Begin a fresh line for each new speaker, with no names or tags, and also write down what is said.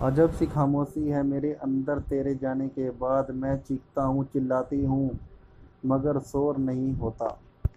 अजब सी खामोशी है मेरे अंदर, तेरे जाने के बाद मैं चीखता हूँ, चिल्लाती हूँ, मगर शोर नहीं होता।